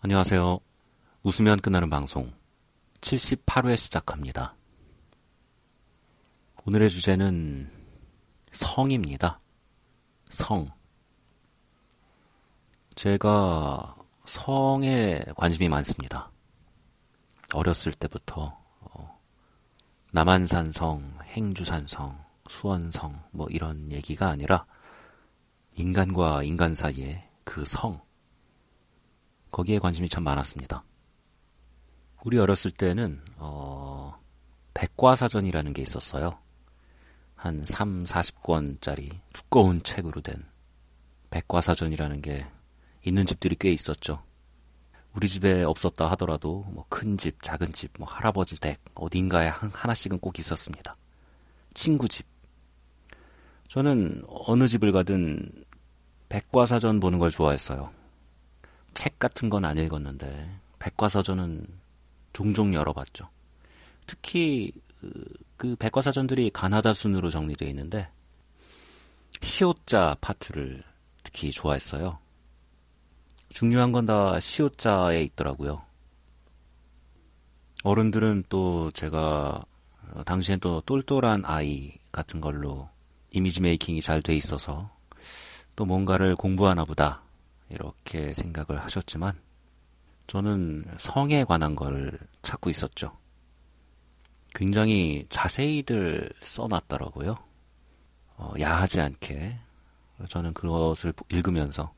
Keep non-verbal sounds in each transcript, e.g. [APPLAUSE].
안녕하세요. 웃으면 끝나는 방송 78회 시작합니다. 오늘의 주제는 성입니다. 성. 제가 성에 관심이 많습니다. 어렸을 때부터 어, 남한산 성, 행주산 성, 수원성 뭐 이런 얘기가 아니라 인간과 인간 사이의 그 성. 거기에 관심이 참 많았습니다. 우리 어렸을 때는 어, 백과사전이라는 게 있었어요. 한 3, 40권짜리 두꺼운 책으로 된 백과사전이라는 게 있는 집들이 꽤 있었죠. 우리 집에 없었다 하더라도 뭐 큰 집, 작은 집, 뭐 할아버지 댁 어딘가에 한, 하나씩은 꼭 있었습니다. 친구 집. 저는 어느 집을 가든 백과사전 보는 걸 좋아했어요. 책 같은 건 안 읽었는데 백과사전은 종종 열어봤죠. 특히 그 백과사전들이 가나다 순으로 정리되어 있는데 시옷자 파트를 특히 좋아했어요. 중요한 건 다 시옷자에 있더라고요. 어른들은 또 제가 당시엔 또 똘똘한 아이 같은 걸로 이미지 메이킹이 잘 돼 있어서 또 뭔가를 공부하나 보다 이렇게 생각을 하셨지만 저는 성에 관한 걸 찾고 있었죠. 굉장히 자세히들 써놨더라고요. 어, 야하지 않게 저는 그것을 읽으면서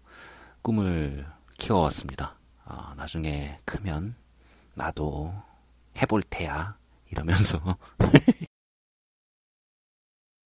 꿈을 키워왔습니다. 아, 나중에 크면 나도 해볼 테야 이러면서 [LAUGHS]